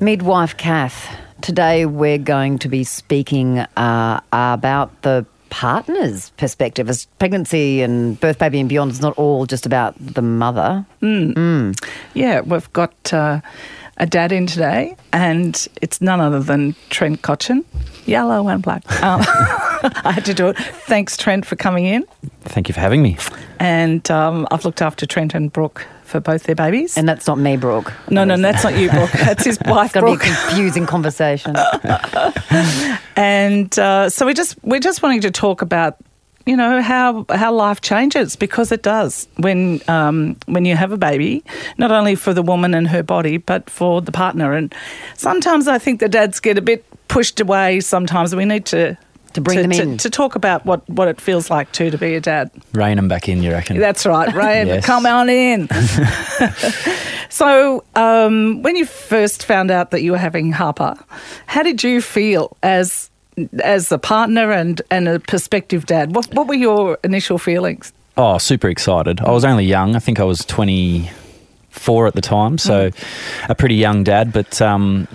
Midwife Cath, today we're going to be speaking uh, about the partner's perspective as pregnancy and birth, baby, and beyond is not all just about the mother. Yeah, we've got uh, a dad in today, and it's none other than Trent Cotchin, yellow and black. Um, I had to do it. Thanks, Trent, for coming in. Thank you for having me. And um, I've looked after Trent and Brooke for both their babies. And that's not me, Brooke. no, no, that's not you, Brooke. That's his wife, It's going to be a confusing conversation. And uh, so we just we're just wanting to talk about you know how how life changes because it does when um, when you have a baby, not only for the woman and her body, but for the partner. And sometimes I think the dads get a bit pushed away. Sometimes we need to. To bring them in. to talk about what, what it feels like too to be a dad. Rein them back in, you reckon? That's right, Ray. Yes. Come on in. so, um, when you first found out that you were having Harper, how did you feel as as a partner and, and a prospective dad? What what were your initial feelings? oh, super excited. I was only young. I think I was 24 at the time, so a pretty young dad, but. Um,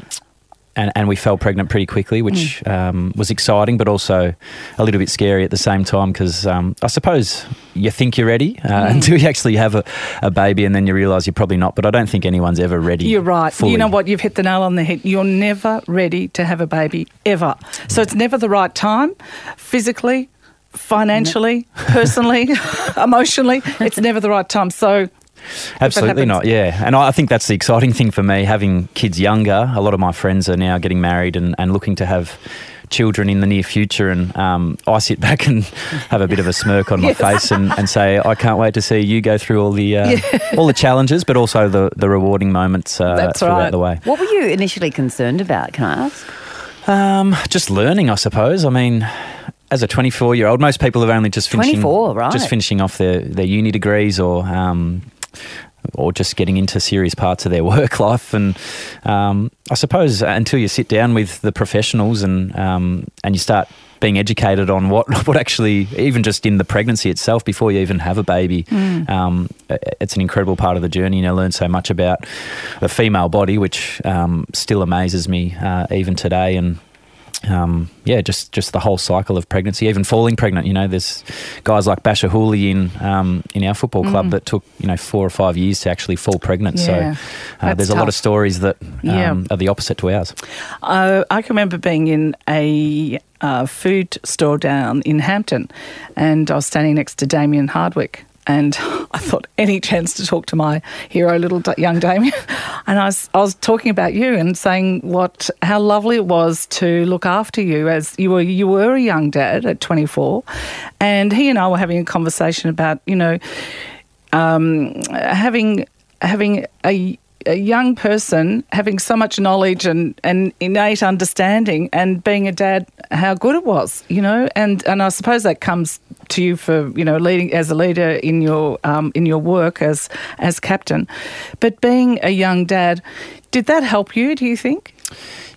and, and we fell pregnant pretty quickly, which um, was exciting, but also a little bit scary at the same time because um, I suppose you think you're ready uh, until you actually have a, a baby, and then you realise you're probably not. But I don't think anyone's ever ready. You're right. fully. You know what? You've hit the nail on the head. You're never ready to have a baby ever. So it's never the right time, physically, financially, personally, emotionally. It's never the right time. So Absolutely not, yeah. And I think that's the exciting thing for me, having kids younger. A lot of my friends are now getting married and, and looking to have children in the near future. And um, I sit back and have a bit of a smirk on my face and, and say, I can't wait to see you go through all the uh, all the challenges, but also the, the rewarding moments uh, That's throughout right. the way. what were you initially concerned about, can I ask? Um, just learning, I suppose. I mean, as a 24 year old, most people are only just finishing 24, right. just finishing off their, their uni degrees or um, or just getting into serious parts of their work life. And um, I suppose until you sit down with the professionals and um, and you start being educated on what what actually even just in the pregnancy itself before you even have a baby um, it's an incredible part of the journey. And I learn so much about the female body which um, still amazes me uh, even today. And um, yeah, just just the whole cycle of pregnancy, even falling pregnant. You know, there's guys like Bachar Houli in um, in our football club that took you know four or five years to actually fall pregnant. Yeah, so uh, there's a lot of stories that um, Yeah. are the opposite to ours. Uh, I can remember being in a uh, food store down in Hampton, and I was standing next to Damien Hardwick. And I thought any chance to talk to my hero, little young Damien, and I was I was talking about you and saying what how lovely it was to look after you as you were you were a young dad at 24, and he and I were having a conversation about you know um, having having a a young person having so much knowledge and, and innate understanding and being a dad how good it was you know and and I suppose that comes to you for you know leading as a leader in your um, in your work as as captain but being a young dad did that help you do you think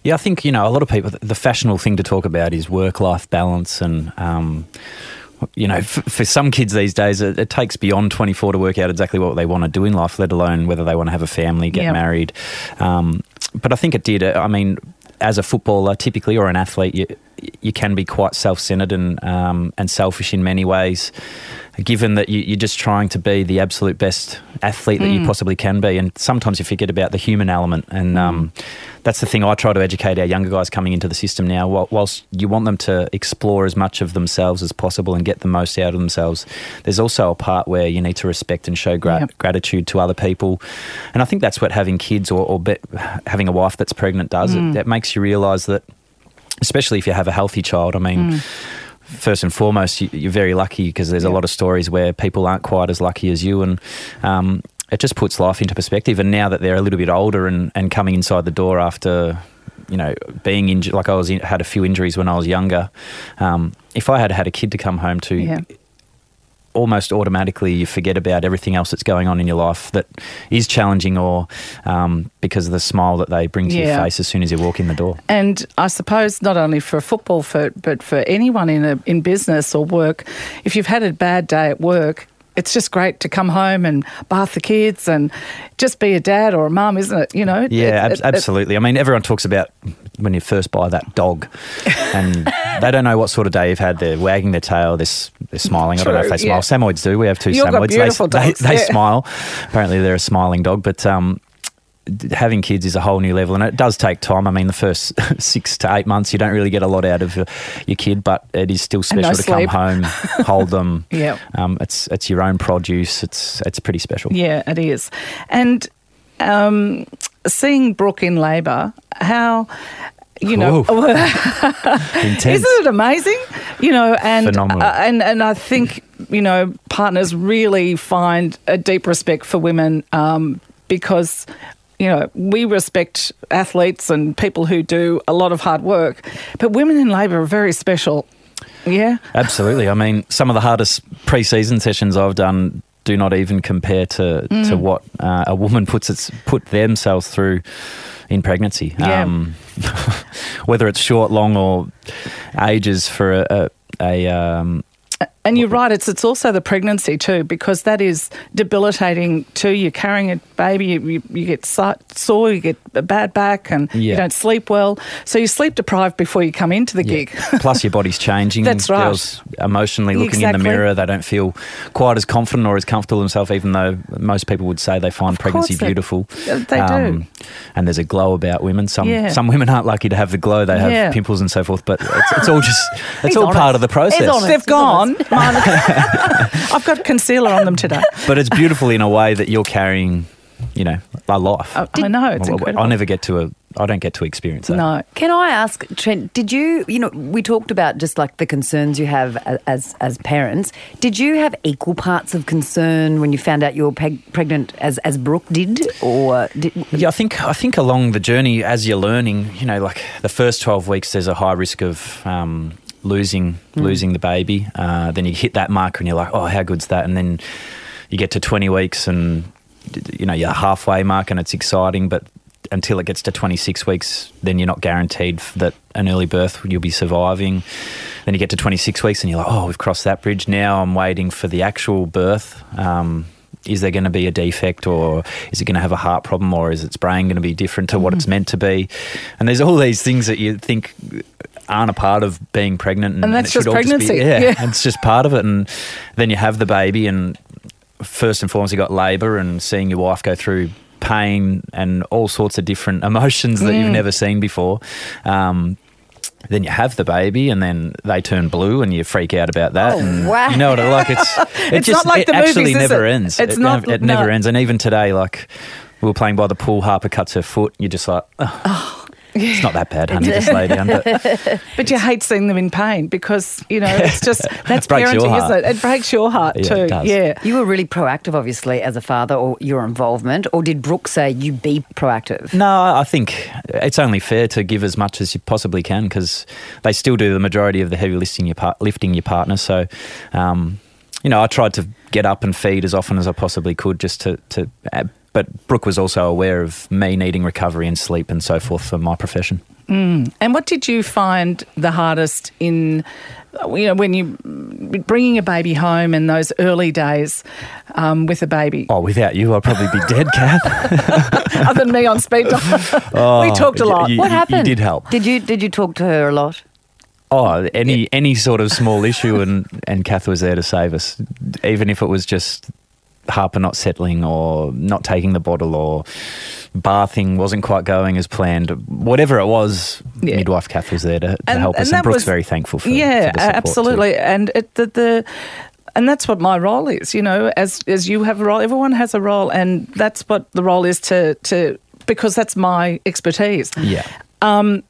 Yeah, I think you know a lot of people. The fashionable thing to talk about is work-life balance, and um, you know, f- for some kids these days, it, it takes beyond 24 to work out exactly what they want to do in life, let alone whether they want to have a family, get Yep. married. Um, but I think it did. I mean, as a footballer, typically, or an athlete, you you can be quite self-centered and um, and selfish in many ways. Given that you, you're just trying to be the absolute best athlete that you possibly can be, and sometimes you forget about the human element, and um, that's the thing I try to educate our younger guys coming into the system now. Whil- Whilst you want them to explore as much of themselves as possible and get the most out of themselves, there's also a part where you need to respect and show gra- Yep. gratitude to other people. And I think that's what having kids or, or be, having a wife that's pregnant does. It, it makes you realise that, especially if you have a healthy child, I mean, first and foremost, you, you're very lucky because there's a lot of stories where people aren't quite as lucky as you. And um, it just puts life into perspective. And now that they're a little bit older and, and coming inside the door after you know, being injured, like I was in, had a few injuries when I was younger. Um, if I had had a kid to come home to, Yeah. Almost automatically you forget about everything else that's going on in your life that is challenging or um, because of the smile that they bring to Yeah. your face as soon as you walk in the door. And I suppose not only for a football, foot, but for anyone in a, in business or work, if you've had a bad day at work, it's just great to come home and bath the kids and just be a dad or a mum, isn't it? You know. Yeah, It- ab- it- absolutely. I mean, everyone talks about when you first buy that dog, and they don't know what sort of day you've had. They're wagging their tail, they're, they're smiling. I don't know if Having kids is a whole new level, and it does take time. I mean, the first six to eight months, you don't really get a lot out of your, your kid, but it is still And no special to come home, hold them. Yeah. um, it's it's your own produce. It's it's pretty special. Yeah, it is. And um, seeing Brooke in labour, how you know, Intense. isn't it amazing? You know, and Phenomenal. uh, and and I think you know partners really find a deep respect for women um, because. You know, we respect athletes and people who do a lot of hard work, but women in labour are very special. Yeah. Absolutely. I mean, some of the hardest pre-season sessions I've done do not even compare to, Mm. to what uh, a woman puts its, put themselves through in pregnancy. Um, Yeah. whether it's short, long, or ages for a, a, a um, And you're right, it's it's also the pregnancy too, because that is debilitating too. You're carrying a baby, you, you, you get sore, you get a bad back, and you don't sleep well. So you're sleep deprived before you come into the gig. plus your body's changing. That's right. Girls emotionally looking in the mirror, they don't feel quite as confident or as comfortable themselves, even though most people would say they find Of pregnancy they- beautiful. Um, they do. And there's a glow about women. Some Yeah. some women aren't lucky to have the glow; they have Yeah. pimples and so forth. But it's, it's all just it's He's all honest. part of the process. He's honest. They've gone. Mine- I've got concealer on them today. But it's beautiful in a way that you're carrying, you know, a life. I, I know it's Well, incredible. I never get to a. I don't get to experience that. No. Can I ask, Trent? Did you, you know, we talked about just like the concerns you have as as parents. Did you have equal parts of concern when you found out you were peg- pregnant as as Brooke did, or did, Yeah, I think I think along the journey as you're learning, you know, like the first twelve weeks, there's a high risk of um, losing losing the baby. Uh, then you hit that marker and you're like, oh, how good's that? And then you get to twenty weeks and you know you're halfway mark and it's exciting, but until it gets to 26 weeks, then you're not guaranteed that an early birth you'll be surviving. Then you get to 26 weeks and you're like, oh, we've crossed that bridge. Now I'm waiting for the actual birth. Um, is there going to be a defect or is it going to have a heart problem or is its brain going to be different to what it's meant to be? And there's all these things that you think aren't a part of being pregnant. And that's it should just all be- pregnancy. yeah, Yeah. it's just part of it. And then you have the baby and first and foremost, you got labour and seeing your wife go through pain and all sorts of different emotions that Mm. you've never seen before. Um, then you have the baby, and then they turn blue, and you freak out about that. Oh, and wow. You know what? I like it's it It's just not like it the actually movies, never it? ends. It's it, not- It no. never ends. And even today, like we were playing by the pool, Harper cuts her foot. You're just like, oh, it's not that bad, honey. Just lay down. But But you hate seeing them in pain because, you know, it's just, that's Breaks your parenting, heart. isn't it? It breaks your heart Yeah, too. it does. Yeah. you were really proactive, obviously, as a father, or your involvement, or did Brooke say you be proactive? No, I think it's only fair to give as much as you possibly can because they still do the majority of the heavy lifting your par- lifting your partner. So, um, you know, I tried to get up and feed as often as I possibly could, just to. to uh, but Brooke was also aware of me needing recovery and sleep and so forth for my profession. And what did you find the hardest in, you know, when you bringing a baby home in those early days um, with a baby? Oh, without you, I'd probably be dead, Cath. Other than me on speed dial, we talked a lot. you- What happened? You did help. Did you did you talk to her a lot? Oh, any any sort of small issue, and and Cath was there to save us, even if it was just Harper not settling or not taking the bottle or bathing wasn't quite going as planned. Whatever it was, Yeah. midwife Cath was there to, to And- help and us, and Brooke's was- very thankful for yeah, for the support too. absolutely. And it, the, the and that's what my role is. You know, as as you have a role, everyone has a role, and that's what the role is to to because that's my expertise. Yeah, um,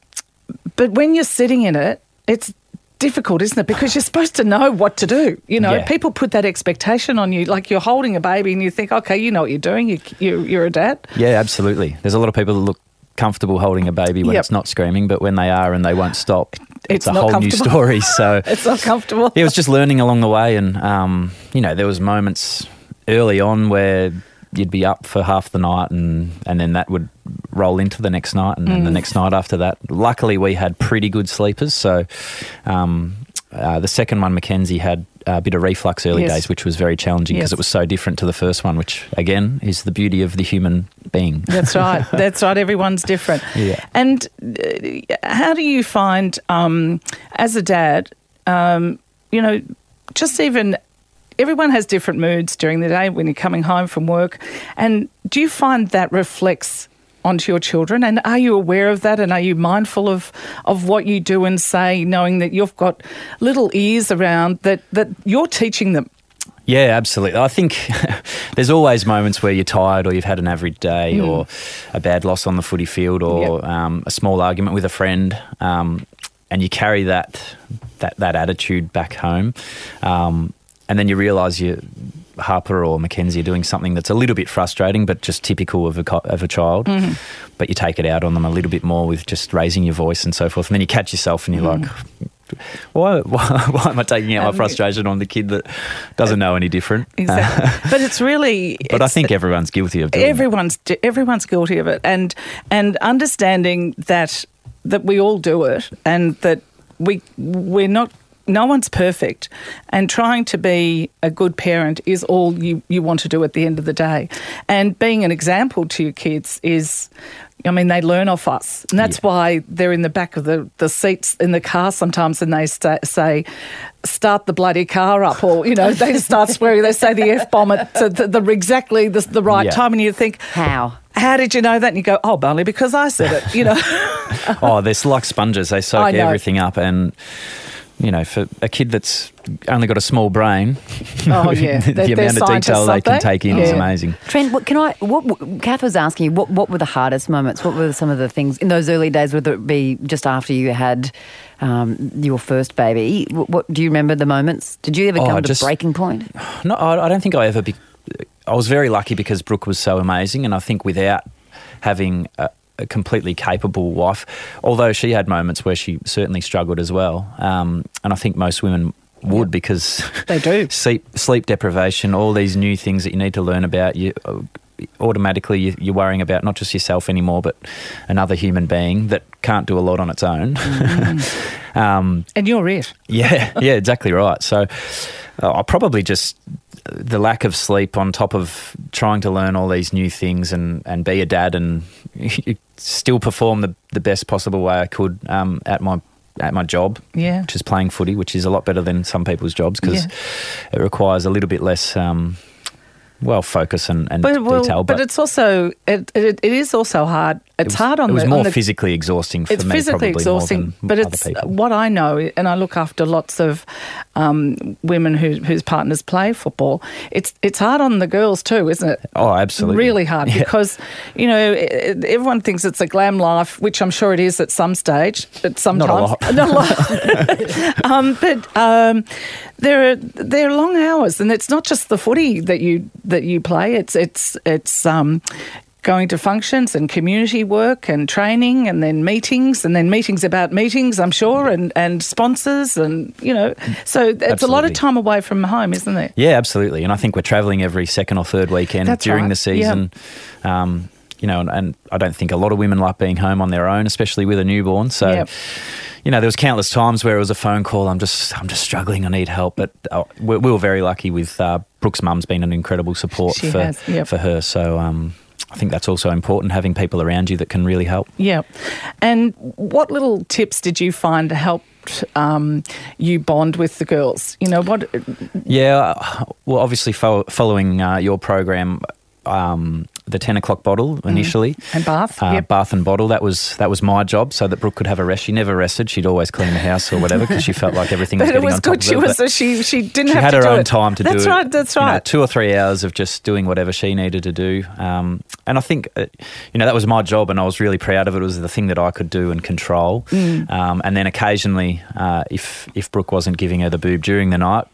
But when you're sitting in it, it's difficult, isn't it? Because you're supposed to know what to do. You know, Yeah. people put that expectation on you. Like you're holding a baby and you think, okay, you know what you're doing. You, you, you're a dad. yeah, absolutely. There's a lot of people that look comfortable holding a baby when Yep. it's not screaming, but when they are and they won't stop, It's it's, a whole new story. So It's not comfortable. it was just learning along the way, and um, you know, there was moments early on where you'd be up for half the night, and and then that would roll into the next night, and then Mm. the next night after that. Luckily, we had pretty good sleepers, so um, uh, the second one, Mackenzie, had a bit of reflux early Yes. days, which was very challenging because Yes. it was so different to the first one, which again is the beauty of the human being. That's right. That's right. Everyone's different. Yeah. And uh, how do you find, um, as a dad, um, you know, just even everyone has different moods during the day when you're coming home from work. And do you find that reflects onto your children? And are you aware of that? And are you mindful of, of what you do and say, knowing that you've got little ears around that, that you're teaching them? Yeah, absolutely. I think there's always moments where you're tired or you've had an average day or a bad loss on the footy field or Yep. um, a small argument with a friend, um, and you carry that that that attitude back home, um, and then you realise you. Harper or Mackenzie are doing something that's a little bit frustrating, but just typical of a co- of a child. But you take it out on them a little bit more with just raising your voice and so forth, and then you catch yourself and you're like, why, why, why am I taking out my Um, frustration on the kid that doesn't know any different? Exactly. but it's really. But I think everyone's guilty of doing that. everyone's everyone's guilty of it, and and understanding that that we all do it, and that we we're not. No one's perfect, and trying to be a good parent is all you, you want to do at the end of the day. And being an example to your kids is, I mean, they learn off us. And that's Yeah. why they're in the back of the, the seats in the car sometimes and they sta say, start the bloody car up, or, you know, they start swearing, they say the F bomb at the, the, the exactly the, the right Yeah. time, and you think, How? how did you know that? And you go, oh, only because I said it, you know. oh, they're like sponges. They soak everything up. And, you know, for a kid that's only got a small brain, Oh, yeah. the They're- they're amount of detail they can take in is amazing. Trent, what can I? What Cath was asking you? What what were the hardest moments? What were some of the things in those early days? Whether it be just after you had um, your first baby, what, what do you remember the moments? Did you ever Oh, come to just- a breaking point? No, I, I don't think I ever. Be, I was very lucky because Brooke was so amazing, and I think without having a, a completely capable wife, although she had moments where she certainly struggled as well, um, and I think most women would because They do. sleep sleep deprivation, all these new things that you need to learn about. You uh, automatically you- you're worrying about not just yourself anymore, but another human being that can't do a lot on its own. um, and you're it. yeah, yeah, exactly right. So I probably just the lack of sleep on top of trying to learn all these new things and, and be a dad and still perform the, the best possible way I could um, at my at my job, Yeah. which is playing footy, which is a lot better than some people's jobs because Yeah. it requires a little bit less, um, well, focus and, and But, well, detail. but, it's also, it, it, it is also hard. It's it was, hard on it was the, more the physically exhausting for it's me. physically exhausting, but it's people. what I know, and I look after lots of um, women who, whose partners play football. It's it's hard on the girls too, isn't it? Oh, absolutely. Really hard Yeah. because you know everyone thinks it's a glam life, which I'm sure it is at some stage. At sometimes, lot. Not a lot. um, but um, there are there are long hours, and it's not just the footy that you that you play. It's it's it's um, going to functions and community work and training, and then meetings, and then meetings about meetings. I'm sure, and and sponsors, and you know, so it's a lot of time away from home, isn't it? Yeah, absolutely. And I think we're travelling every second or third weekend That's during right. the season. Um, you know, and, and I don't think a lot of women like being home on their own, especially with a newborn. So, Yep. you know, there was countless times where it was a phone call. I'm just, I'm just struggling. I need help. But uh, we, we were very lucky with uh, Brooke's mum's been an incredible support She for has, yep. for her. So. Um, I think that's also important having people around you that can really help. Yeah. And what little tips did you find helped um, you bond with the girls? You know, what Yeah, well, obviously, fo- following uh, your program, um, the ten o'clock bottle initially, And bath, uh, yep. bath and bottle. That was that was my job, so that Brooke could have a rest. She never rested; she'd always clean the house or whatever because she felt like everything was but it was on good. She was But she she didn't she have had her own it. time to that's do it. That's right. That's you know, right. two or three hours of just doing whatever she needed to do. Um, and I think, uh, you know, that was my job, and I was really proud of it. It was the thing that I could do and control. Mm. Um, and then occasionally, uh, if if Brooke wasn't giving her the boob during the night,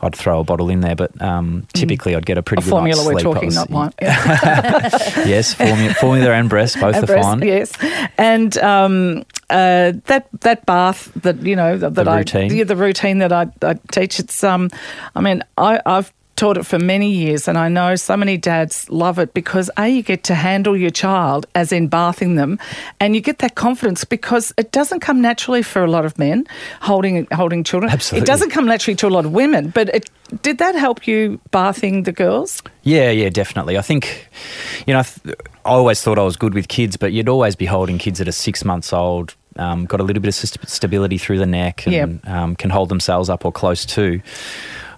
I'd throw a bottle in there, but um, typically I'd get a pretty Mm. A good formula we're. Talking, not wine. yes, formula, formula and breast, both And are breast, fine. Yes, and um, uh, that that bath that you know that, The I routine. yeah, the routine that I, I teach. It's um, I mean, I, I've taught it for many years, and I know so many dads love it because a you get to handle your child as in bathing them, and you get that confidence because it doesn't come naturally for a lot of men holding holding children. Absolutely. it doesn't come naturally to a lot of women, but it. Did that help you bathing the girls? Yeah, yeah, definitely. I think, you know, I, th- I always thought I was good with kids, but you'd always be holding kids that are six months old, um, got a little bit of st- stability through the neck, and um, can hold themselves up or close to.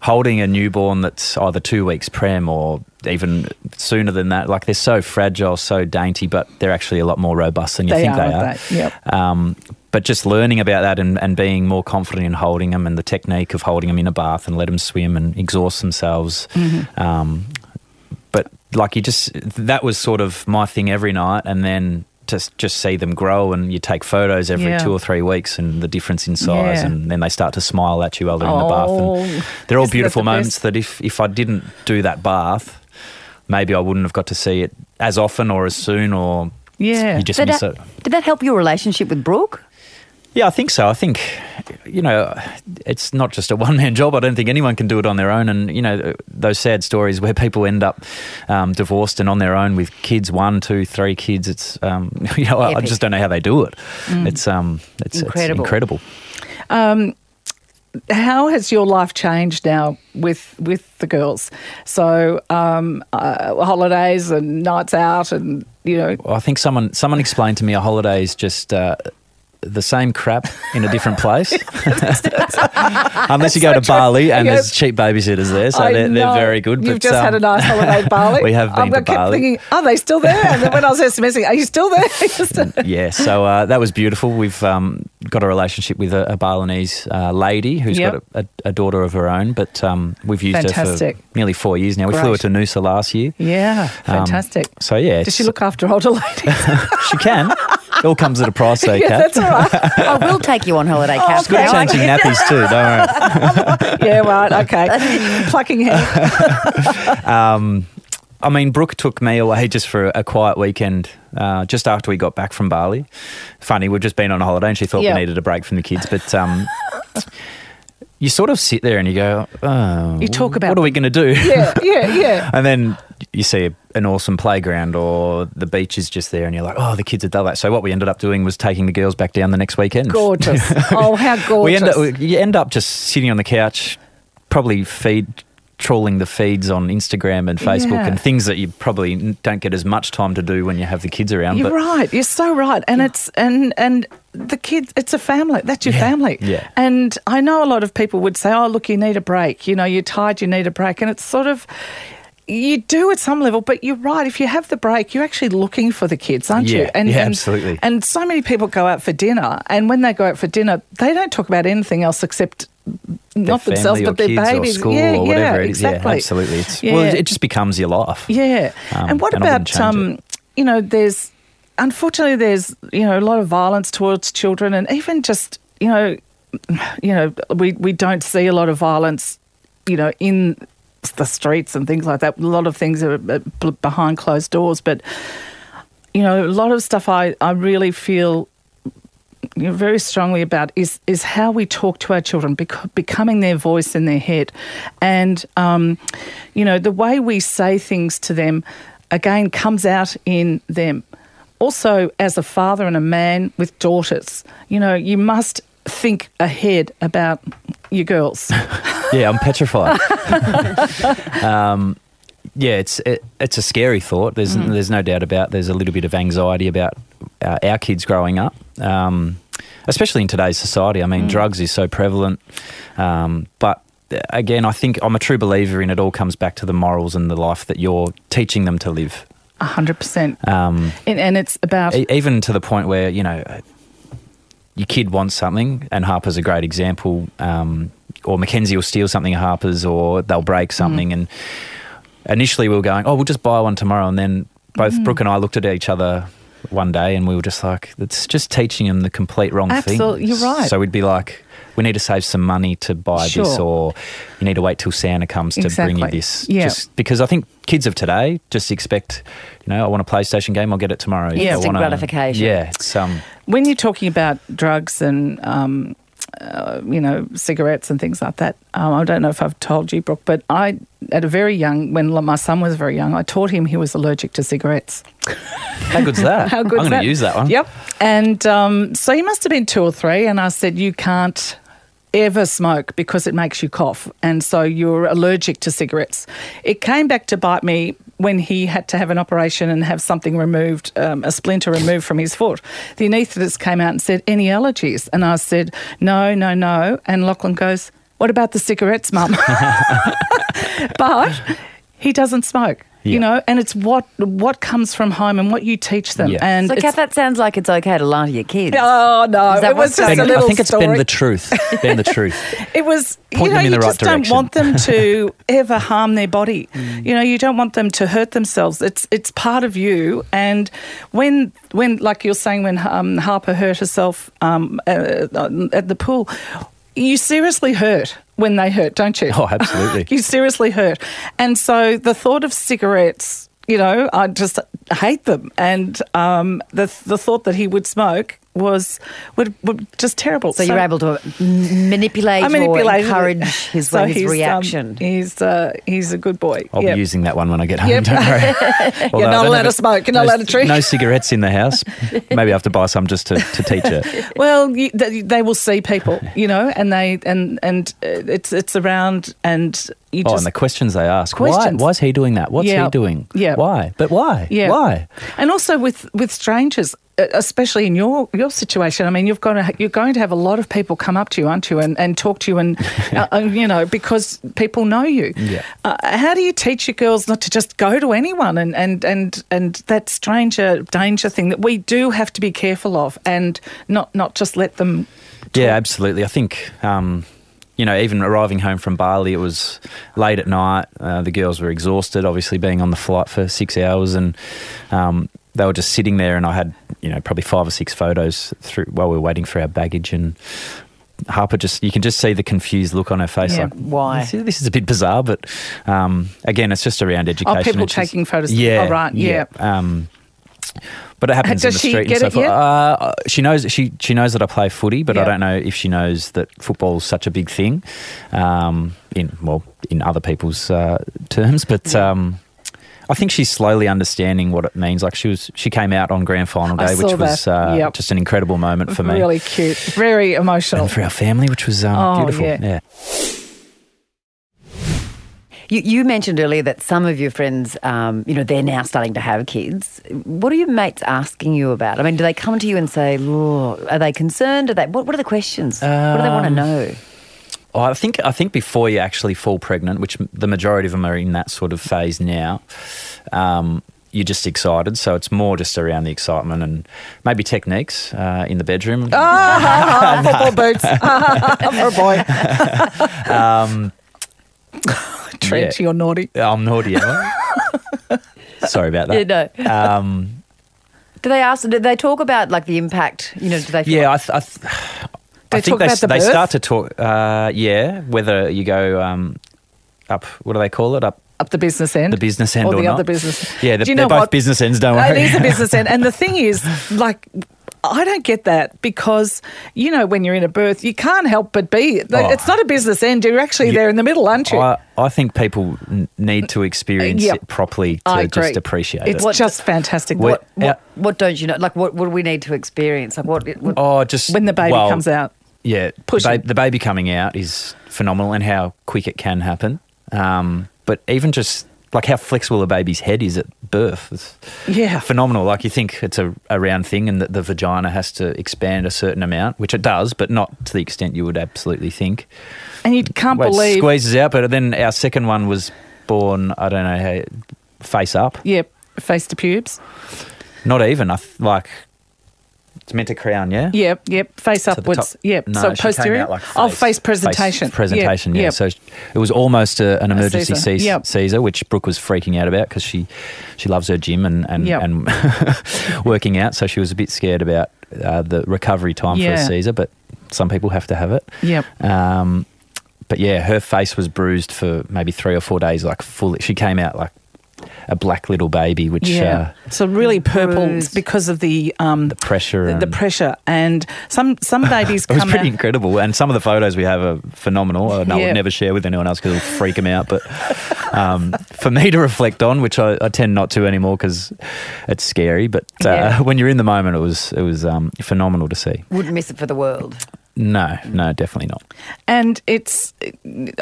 Holding a newborn that's either two weeks prem or even sooner than that, like they're so fragile, so dainty, but they're actually a lot more robust than you They think are, they are. they? Yep. Um, but just learning about that and, and being more confident in holding them and the technique of holding them in a bath and let them swim and exhaust themselves. Mm-hmm. Um, but like you just, that was sort of my thing every night. And then just, just see them grow and you take photos every Yeah. two or three weeks and the difference in size. Yeah. And then they start to smile at you while they're in the bath. Oh, And they're all isn't that beautiful the moments best? that if, if I didn't do that bath, maybe I wouldn't have got to see it as often or as soon or Yeah. you just Did miss that, it. did that help your relationship with Brooke? Yeah, I think so. I think, you know, it's not just a one man job. I don't think anyone can do it on their own. And, you know, those sad stories where people end up um, divorced and on their own with kids one, two, three kids, it's, um, you know, I- I just don't know how they do it. It's, um, it's it's Incredible. incredible. how has your life changed now with with the girls? So um, uh, holidays and nights out, and you know, Well, I think someone someone explained to me a holiday is just uh, the same crap in a different place. Unless you go to Bali and there's cheap babysitters there, so they're, they're very good. You've but, just had a um, nice holiday in Bali. we have been I to kept Bali. thinking, are they still there? And then when I was SMSing, are you still there? Just- yeah, so uh, that was beautiful. We've um, got a relationship with a, a Balinese uh, lady who's Yep. got a, a, a daughter of her own, but um, we've used Fantastic. her for nearly four years now. We flew her to Noosa last year. yeah, Um, fantastic. so yeah, Does she look after older ladies? She can. It all comes at a price, though, yeah, Kat. that's all right. I will take you on holiday, Cath. Good Okay. changing nappies too. Don't worry. yeah, right. Okay. Plucking hair. I mean, Brooke took me away just for a quiet weekend, uh, just after we got back from Bali. Funny, we've just been on a holiday, and she thought Yeah. we needed a break from the kids. But um, you sort of sit there and you go, "Oh, You talk about what are we going to do?" Yeah, yeah, yeah. And then you see an awesome playground or the beach is just there, and you're like, "Oh, the kids have done that." So what we ended up doing was taking the girls back down the next weekend. Gorgeous. Oh, how gorgeous. We end up, you end up just sitting on the couch, probably feed trawling the feeds on Instagram and Facebook Yeah. and things that you probably don't get as much time to do when you have the kids around. You're but right. You're so right. And it's and and the kids. It's a family. That's your Yeah, family. yeah. And I know a lot of people would say, "Oh, look, you need a break. You know, you're tired. You need a break." And it's sort of. You do at some level, but you're right. If you have the break, you're actually looking for the kids, aren't you? Yeah, yeah, absolutely. And so many people go out for dinner, and when they go out for dinner, they don't talk about anything else except not themselves, but their babies. or school yeah, or whatever yeah, it is. exactly. Yeah, absolutely. It's, Yeah. Well, it just becomes your life. Yeah. Um, and what and about um, you know, there's unfortunately there's you know a lot of violence towards children, and even just you know, you know, we we don't see a lot of violence, you know, in the streets and things like that. A lot of things are uh, behind closed doors, but you know, a lot of stuff I I really feel you know, very strongly about is is how we talk to our children, bec- becoming their voice in their head, and um, you know the way we say things to them again comes out in them. Also, as a father and a man with daughters, you know you must think ahead about your girls. Yeah, I'm petrified. um, yeah, it's it, it's a scary thought. There's Mm. there's no doubt about. There's a little bit of anxiety about uh, our kids growing up, um, especially in today's society. I mean, Mm. drugs is so prevalent, um, but. Again, I think I'm a true believer in it all comes back to the morals and the life that you're teaching them to live. A hundred percent, Um, and and it's about E- even to the point where you know your kid wants something, and Harper's a great example. Um, or Mackenzie will steal something at Harper's, or they'll break something. And initially, we were going, "Oh, we'll just buy one tomorrow." And then both Brooke and I looked at each other one day, and we were just like, it's just teaching them the complete wrong thing. Absolutely, you're right. So we'd be like, we need to save some money to buy this, or you need to wait till Santa comes to bring you this. Yeah. Just because I think kids of today just expect, you know, I want a PlayStation game, I'll get it tomorrow. Yeah. Instant gratification. Yeah, it's um, When you're talking about drugs and, um, uh, you know, cigarettes and things like that, um, I don't know if I've told you, Brooke, but I, at a very young, when my son was very young, I taught him he was allergic to cigarettes. how good's that? How good's I'm going to use that one. Yep. And um, so he must have been two or three, and I said, You can't ever smoke because it makes you cough. And so you're allergic to cigarettes. It came back to bite me when he had to have an operation and have something removed, um, a splinter removed from his foot. The anaesthetist came out and said, Any allergies? And I said, No, no, no. And Lachlan goes, What about the cigarettes, mum? but he doesn't smoke. Yeah. You know, and it's what what comes from home and what you teach them. Yeah. And So, it's- Cath, that sounds like it's okay to lie to your kids. Oh no! That It was just going a little I think it's story. been the truth. been the truth. It was. Point you know, them in you the right just don't want them to ever harm their body. Mm. You know, you don't want them to hurt themselves. It's it's part of you. And when when like you're saying, when um, Harper hurt herself um, uh, at the pool, you seriously hurt when they hurt, don't you? Oh, absolutely. you seriously hurt. And so the thought of cigarettes, you know, I just hate them. And um, the the thought that he would smoke was would, would just terrible. So, you're able to m- manipulate, I manipulated or encourage his, So his he's, um, reaction. he's uh, he's a good boy. I'll Yep. be using that one when I get home. Yep. Don't worry. You're not allowed to smoke. You're not no, allowed to drink. No cigarettes in the house. Maybe I have to buy some just to, to teach it. Well, you, they, they will see people, you know, and they and and uh, it's it's around and you Oh, just and the questions they ask. Why? Questions. Why is he doing that? What's Yeah. he doing? Yeah. Why? But why? Yeah. Why? And also with with strangers, especially in your your situation. I mean, you've got to, you're going to have a lot of people come up to you, aren't you, and, and talk to you, and uh, uh, you know because people know you. Yeah. Uh, how do you teach your girls not to just go to anyone and and and and that stranger danger thing that we do have to be careful of, and not not just let them. Yeah, absolutely. I think, um, you know, even arriving home from Bali, it was late at night. Uh, the girls were exhausted, obviously being on the flight for six hours, and um, they were just sitting there. And I had, you know, probably five or six photos through while we were waiting for our baggage, and. Harper just, you can just see the confused look on her face. Yeah. Like, Why? This, this is a bit bizarre, but um, again, it's just around education. Oh, people taking photos. Yeah. Oh, right, yeah. Um, but it happens Does in the she street get and it so forth. Uh, she knows she she knows that I play footy, but I don't know if she knows that football's such a big thing. Um, in well, in other people's uh, terms, but. Um, I think she's slowly understanding what it means. Like she was, she came out on grand final day, which was uh, Yep. just an incredible moment for me Really cute, very emotional. and for our family, which was um, Oh, beautiful. yeah. yeah. You, you mentioned earlier that some of your friends, um, you know, they're now starting to have kids. What are your mates asking you about? I mean, do they come to you and say, "Look, are they concerned? Are they? What, what are the questions? what do they want to Um, know?" Oh, I think I think before you actually fall pregnant, which the majority of them are in that sort of phase now, um, you're just excited. So it's more just around the excitement and maybe techniques uh, in the bedroom. Ah, football boots for a boy. Um, Trent, Yeah. you're naughty. I'm naughty. am I? Sorry about that. Yeah, no. Um, Do they ask? Do they talk about like the impact? You know, do they? Feel yeah, I, th- I, th- They I think talk they, about the they start to talk. Uh, yeah, whether you go um, up. What do they call it? Up Up the business end. the business end or, or, the not? other business. Yeah, they're, Do you they're know both what? business ends. Don't Uh, worry. It is a business end. And the thing is, like, I don't get that because, you know, when you're in a birth, you can't help but be. Oh. It's not a business end. You're actually You- there in the middle, aren't you? I, I think people n- need to experience Yep. it properly to I agree. just appreciate it's it. It's just fantastic. What- What, what, Yeah. what don't you know? Like, what, what do we need to experience? Like, what? what oh, just when the baby well, comes out. Yeah, the, ba- the baby coming out is phenomenal, and how quick it can happen. Um, but even just like how flexible a baby's head is at birth, it's Yeah. phenomenal. Like you think it's a, a round thing, and that the vagina has to expand a certain amount, which it does, but not to the extent you would absolutely think. And you can't Well, it believe. squeezes out, but then our second one was born. I don't know how face up. Yeah, face to pubes. Not even. I th- like it's meant to crown, yeah. Yep, yep. Face upwards. top. Yep. No, so posterior. like oh, face- face presentation. Face presentation, Yep, yeah. yep. So it was almost a, an emergency Caesar, yep. Caesar, which Brooke was freaking out about because she she loves her gym and and, and working out. So she was a bit scared about uh, the recovery time for a Caesar, but some people have to have it. Yep. Um, but yeah, her face was bruised for maybe three or four days, like fully. She came out like a black little baby, which Yeah. uh, so really purple Bruised. because of the um the pressure. the, the and- pressure and some some babies It was come pretty out. incredible, and some of the photos we have are phenomenal. And I Yeah. would never share with anyone else because it'll freak them out. But um, for me to reflect on, which I, I tend not to anymore because it's scary. But uh, Yeah. when you're in the moment, it was it was um, phenomenal to see. Wouldn't miss it for the world. No, no, definitely not. And it's,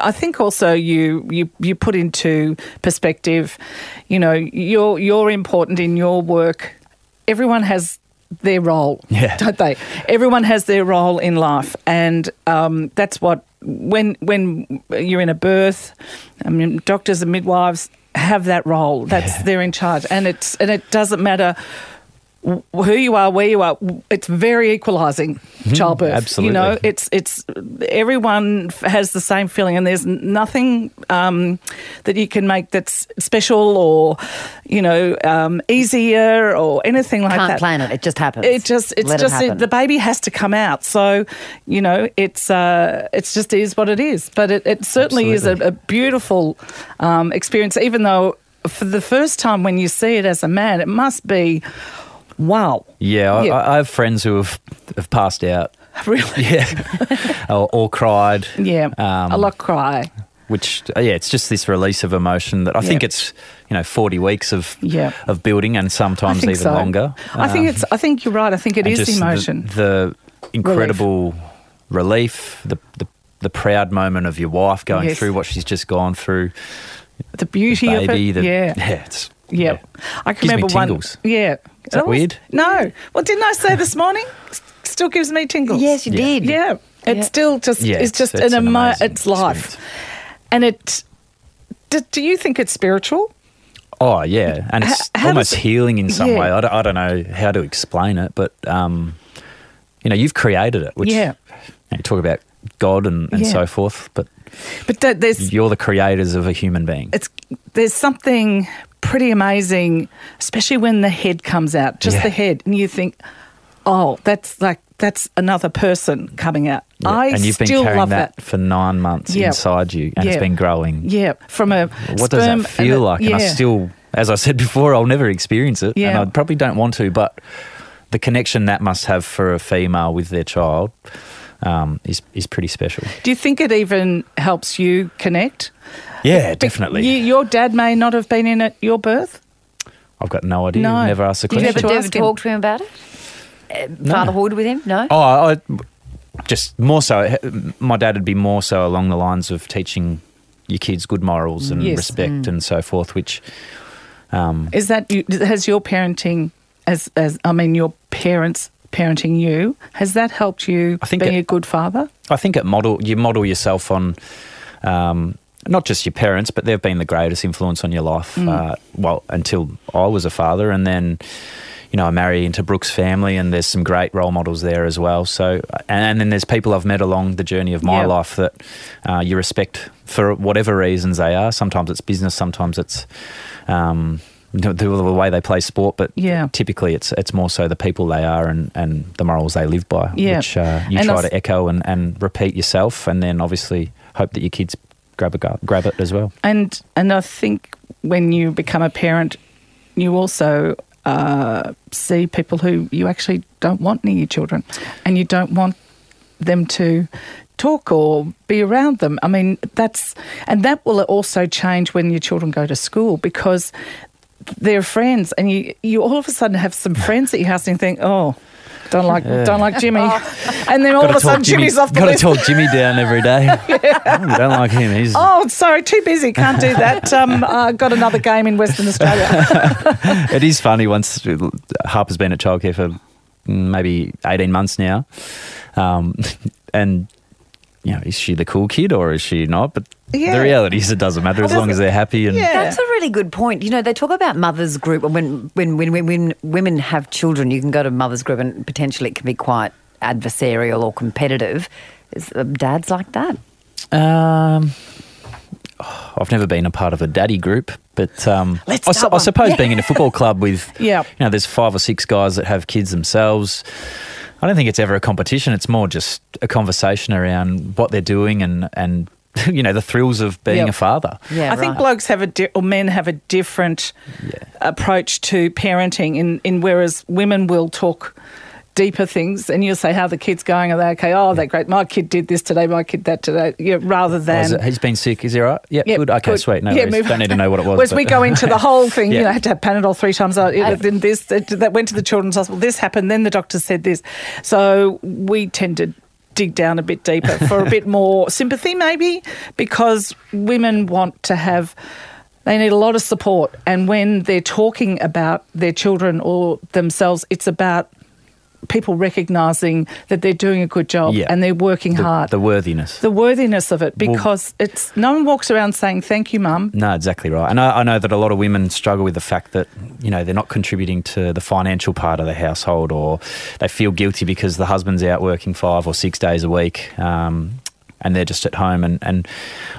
I think also you you you put into perspective, you know, you're you're important in your work. Everyone has their role, Yeah. don't they? Everyone has their role in life, and um, that's what when when you're in a birth, I mean, doctors and midwives have that role. That's Yeah. they're in charge, and it's and it doesn't matter who you are, where you are, it's very equalising childbirth. Absolutely, You know, it's it's everyone has the same feeling, and there's nothing um, that you can make that's special or you know um, easier or anything like Can't that. plan it. It just happens. It just it's Let it just the baby has to come out. So you know it's uh, it's just is what it is. But it, it certainly is a, a beautiful um, experience, even though. For the first time, when you see it as a man, it must be, wow, Yeah, I, Yeah. I I have friends who have have passed out. really, Yeah, or, or cried. yeah, Um, a lot cry. which uh, yeah, it's just this release of emotion that I think it's you know forty weeks of Yeah. of building and sometimes even so. longer. I think Um, it's. I think you're right. I think it is just the- emotion. The, incredible relief, the, the the proud moment of your wife going Yes. through what she's just gone through. the beauty the of baby, it. the, yeah. yeah, it's Yeah. I can Gives me remember one. Yeah. Is that It always- weird? No. Well, didn't I say this morning? Still gives me tingles. Yes, you Yeah. did. Yeah. It Yeah. still just Yeah, it's it's- just it's an, an emo- it's life. experience. And it do, do you think it's spiritual? Oh yeah, and it's H- how almost does- healing in some Yeah. way. I don't, I don't know how to explain it, but um, you know, you've created it. Which Yeah. you talk about God and, and Yeah. so forth, but But there's you're the creators of a human being. it's there's something pretty amazing, especially when the head comes out, just Yeah. the head, and you think, oh, that's like that's another person coming out. Yeah, I and you've been carrying that, that. for nine months Yeah. inside you, and Yeah. it's been growing. Yeah, from a What does that feel a- like? And I still, as I said before, I'll never experience it, and I probably don't want to. But the connection that must have for a female with their child um, is is pretty special. Do you think it even helps you connect? Yeah, But definitely. You, your dad may not have been in at your birth. I've got no idea. No. Never asked the You You question. never, to never ask him. talked to him about it? Uh, Fatherhood with him? No? Oh, I, just more so. My dad would be more so along the lines of teaching your kids good morals and Yes. respect and so forth. Which, um, Is that you, has your parenting as as I mean your parents parenting you has that helped you I think being it- a good father? I think it model you model yourself on. Um, not just your parents, but they've been the greatest influence on your life. Mm. Uh, well, until I was a father, and then, you know, I marry into Brooke's family, and there's some great role models there as well. So, and, then there's people I've met along the journey of my Yeah. life that uh, you respect for whatever reasons they are. Sometimes it's business, sometimes it's. Um, the, the way they play sport, but Yeah. typically it's it's more so the people they are and, and the morals they live by, Yeah. which uh, you And try to echo and, and repeat yourself, and then obviously hope that your kids grab a, grab it as well. And and I think when you become a parent, you also uh, see people who you actually don't want near your children, and you don't want them to talk or be around them. I mean, that's and that will also change when your children go to school because they're friends, and you you all of a sudden have some friends at your house and you think, oh. Don't like, don't like Jimmy, and then all of a sudden Jimmy's off the Got to talk Jimmy down every day. Oh, don't like him. He's Oh, sorry, too busy, can't do that. Um, uh, got another game in Western Australia. it is funny once Harper's been at childcare for maybe 18 months now. Um, and you know, is she the cool kid or is she not? But Yeah. the reality is, it doesn't matter as long as they're happy and Yeah. That's a really good point. You know, they talk about mothers group when when when when, when women have children, you can go to mothers group and potentially it can be quite adversarial or competitive. Is uh, dads like that? Um, oh, I've never been a part of a daddy group, but um, Let's I, su- start I one. suppose being in a football club with, Yeah. you know, there's five or six guys that have kids themselves. I don't think it's ever a competition. It's more just a conversation around what they're doing and and you know the thrills of being Yep. a father. Yeah, I think blokes have a di- or men have a different approach to parenting. In in whereas women will talk deeper things, and you'll say how the kid's going. Are they okay? Oh, they're great. My kid did this today. My kid that today. Yeah, rather Oh, than is it- he's been sick. Is he all right? Yeah, Yeah, good. Okay, good. sweet. No Yeah, move Don't need to know what it was. Whereas but- we go into the whole thing, you Yeah. know, I had to have Panadol three times. it- Then this, that, that went to the children's hospital. This happened. Then the doctor said this. So we tended to dig down a bit deeper for a bit more sympathy, maybe, because women want to have. They need a lot of support, and when they're talking about their children or themselves, it's about people recognizing that they're doing a good job Yeah. and they're working the, hard. the worthiness. the worthiness of it because it's no one walks around saying thank you mum No, exactly right. And I, I know that a lot of women struggle with the fact that, you know, they're not contributing to the financial part of the household or they feel guilty because the husband's out working five or six days a week um, and they're just at home. And, and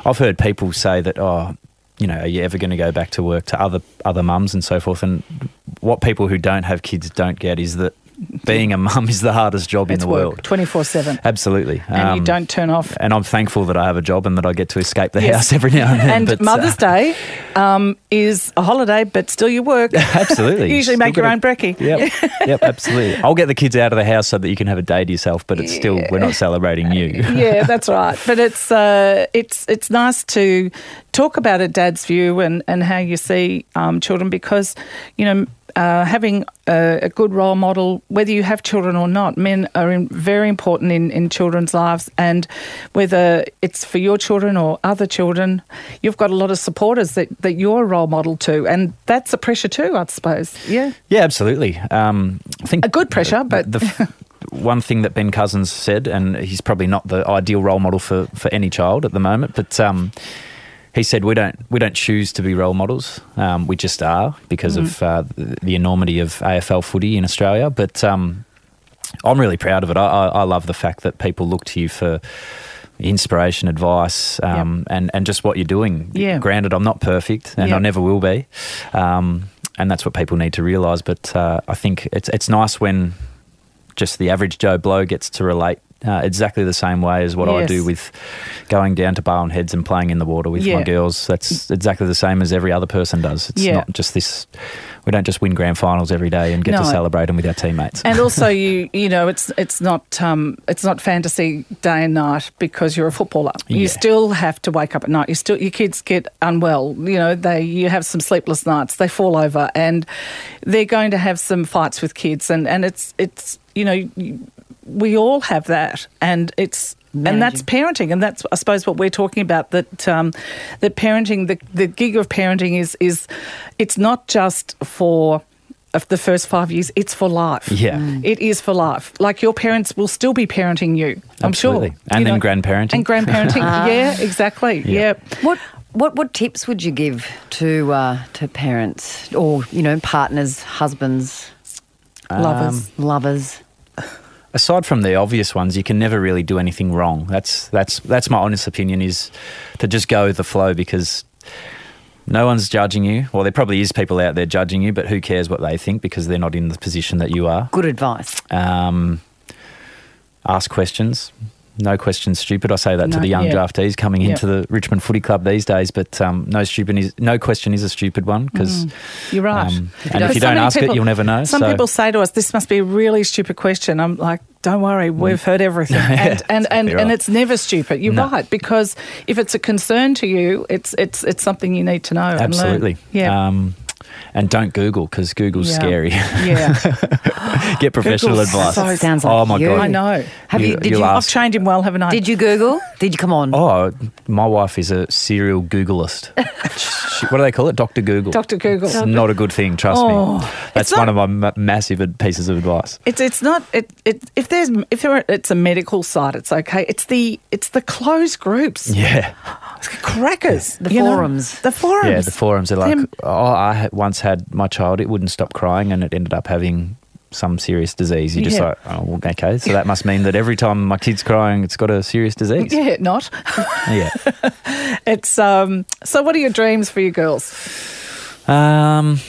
I've heard people say that, oh, you know, are you ever going to go back to work to other other mums and so forth? And what people who don't have kids don't get is that being a mum is the hardest job it's in the work world. 24-7 Absolutely. and you Um, don't turn off And I'm thankful that I have a job and that I get to escape the Yes. house every now and then. and but, uh, Mother's Day um, is a holiday, but still you work. Absolutely. you usually Still make your own brekkie. Yep, yep, absolutely. I'll get the kids out of the house so that you can have a day to yourself, but it's still we're not celebrating you. yeah, that's right. But it's uh, it's it's nice to talk about a dad's view and, and how you see um, children because you know uh, having a, a good role model, whether you have children or not, men are in, very important in, in children's lives, and whether it's for your children or other children, you've got a lot of supporters that, that you're a role model to, and that's a pressure too, I suppose. Yeah, Yeah, absolutely. Um, I think A good pressure, but- the, f- one thing that Ben Cousins said, and he's probably not the ideal role model for, for any child at the moment, but um, he said we don't we don't choose to be role models. Um, we just are because Mm. of uh, the the enormity of AFL footy in Australia. But um, I'm really proud of it. I, I, I love the fact that people look to you for inspiration, advice, um, and and just what you're doing. Yeah. Granted, I'm not perfect, and Yeah. I never will be, um, and that's what people need to realise. But uh, I think it's it's nice when just the average Joe Blow gets to relate. Uh, exactly the same way as what I do with going down to Barwon Heads and playing in the water with Yeah. my girls. That's exactly the same as every other person does. It's Yeah. not just this. We don't just win grand finals every day and get to celebrate them with our teammates. and also you you know it's it's not um, it's not fantasy day and night because you're a footballer. You still have to wake up at night. You still your kids get unwell. You know they you have some sleepless nights. They fall over and they're going to have some fights with kids and and it's it's you know we all have that and it's. And that's parenting, and that's I suppose what we're talking about. That um, that parenting, the the gig of parenting is is, it's not just for of the first five years, it's for life. Yeah. Mm. It is for life. Like your parents will still be parenting you, I'm Absolutely. sure. And You then grandparenting. And grandparenting. yeah, exactly. Yeah. Yeah. What what what tips would you give to uh, to parents or you know partners, husbands, Lovers. lovers? Aside from the obvious ones, you can never really do anything wrong. That's that's that's my honest opinion is to just go with the flow because no one's judging you. Well, there probably is people out there judging you, but who cares what they think because they're not in the position that you are. Good advice. Um, ask questions. No question stupid. I say that to the young yeah. draftees coming Yeah. into the Richmond Footy Club these days. But um, no stupid is no question is a stupid one because You're right. um, you and don't- if you So don't ask it, people- you'll never know. Some So- people say to us, "This must be a really stupid question." I'm like, "Don't worry, we've heard everything," and and and, exactly and it's never stupid. You're No. right because if it's a concern to you, it's it's it's something you need to know. and learn. Absolutely. Yeah. Um, and don't Google because Google's Yeah. scary. Yeah, Get professional Google's advice. so- Sounds like oh my you. god! I know. Have you- did you'll you- I've trained him well, haven't I? Did you Google? Did you come on? Oh, my wife is a serial Googleist. She- what do they call it? Doctor Google. Dr. Google? It's not a good thing. Trust Oh, me. That's it's one of my ma- massive pieces of advice. It's it's not it, it if there's if there, it's a medical site it's okay it's the it's the closed groups Yeah, crackers The you know? forums. the forums yeah. The forums are like, Them- oh, I had- once had my child. It wouldn't stop crying, and it ended up having some serious disease. You're just like, oh, okay. So that must mean that every time my kid's crying, it's got a serious disease. yeah not Yeah. it's um so what are your dreams for your girls Um,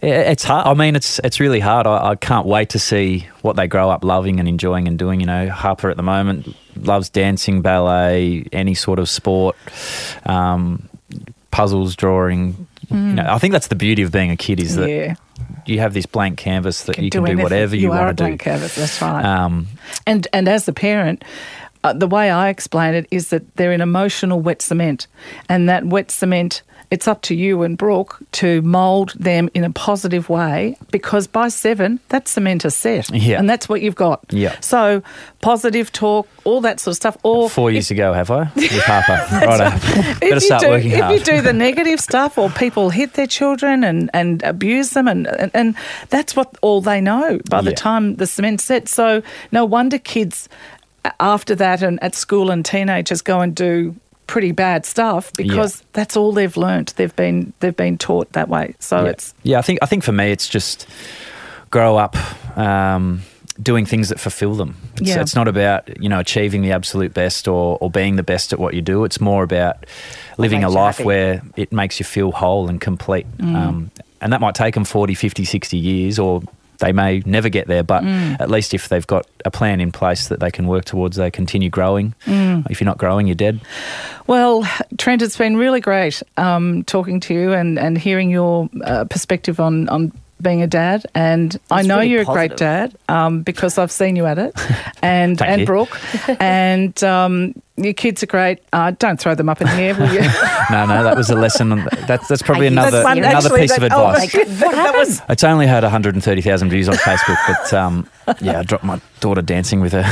it's hard. I mean, it's it's really hard. I, I can't wait to see what they grow up loving and enjoying and doing. You know, Harper at the moment loves dancing, ballet, any sort of sport, um, puzzles, drawing. You know, I think that's the beauty of being a kid is that yeah you have this blank canvas that you can do anything. whatever you, a want to do. blank canvas that's right Um, And and as the parent, uh, the way I explain it is that they're in emotional wet cement, and that wet cement. It's up to you and Brooke to mould them in a positive way because by seven, that cement is set. Yeah. And that's what you've got. Yeah. So positive talk, all that sort of stuff. Or four years ago, have I? With Harper. right. if Better you start do, working if hard. you do the negative stuff or people hit their children and, and abuse them and, and, and that's what all they know by the Yeah. time the cement's set. So no wonder kids after that and at school and teenagers go and do pretty bad stuff because that's all they've learnt. They've been they've been taught that way. So yeah. it's yeah. I think I think for me, it's just grow up um, doing things that fulfill them. It's, Yeah. it's not about you know achieving the absolute best or, or being the best at what you do. It's more about living a life happy. where it makes you feel whole and complete. Mm. Um, and that might take them 40, 50, 60 years or they may never get there, but Mm. at least if they've got a plan in place that they can work towards, they continue growing. Mm. If you're not growing, you're dead. Well, Trent, it's been really great um, talking to you and, and hearing your uh, perspective on, on being a dad. And I know really you're a great dad um, because I've seen you at it, and and you. Brooke, and um, your kids are great. Uh, don't throw them up in the air, will you? No, no, that was a lesson. That's that's probably another serious? another Actually, piece of that- oh, advice. Like, what that was It's only had 130,000 views on Facebook, but um, yeah, I dropped my daughter dancing with her.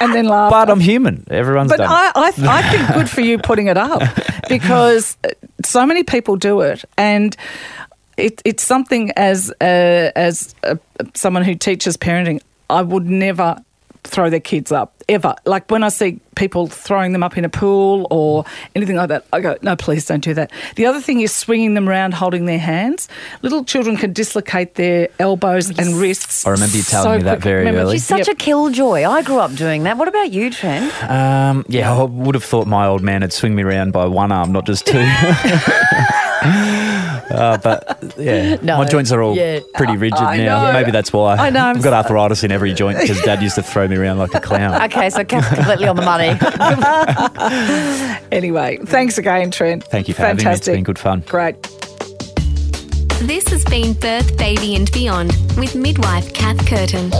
and then laugh. But I'm human. Everyone's But done I, I, I think good for you putting it up because uh, so many people do it, and it, it's something as uh, as uh, someone who teaches parenting, I would never throw their kids up ever. Like when I see people throwing them up in a pool or anything like that, I go, no, please don't do that. The other thing is swinging them around, holding their hands. Little children can dislocate their elbows and wrists. I remember you telling so me that quick. very Remember- early. She's such Yep. a killjoy. I grew up doing that. What about you, Trent? Um, yeah, I would have thought my old man had swing me around by one arm, not just two. uh, but yeah, No, my joints are all yeah. pretty rigid I now. know. Maybe that's why. I know, I'm I've got arthritis in every joint because Dad used to throw me around like a clown. Okay, so Cath's completely on the money. Anyway, thanks again, Trent. Thank you for having me. It's Fantastic. been good fun. Great. This has been Birth, Baby and Beyond with midwife Cath Curtin.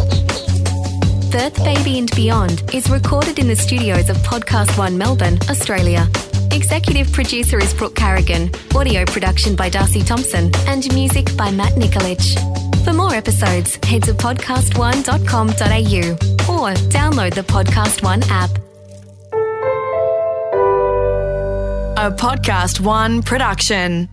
Birth, Baby and Beyond is recorded in the studios of Podcast One Melbourne, Australia. Executive producer is Brooke Carrigan, audio production by Darcy Thompson, and music by Matt Nikolic. For more episodes, head to podcastone.com.au or download the Podcast One app. A Podcast One production.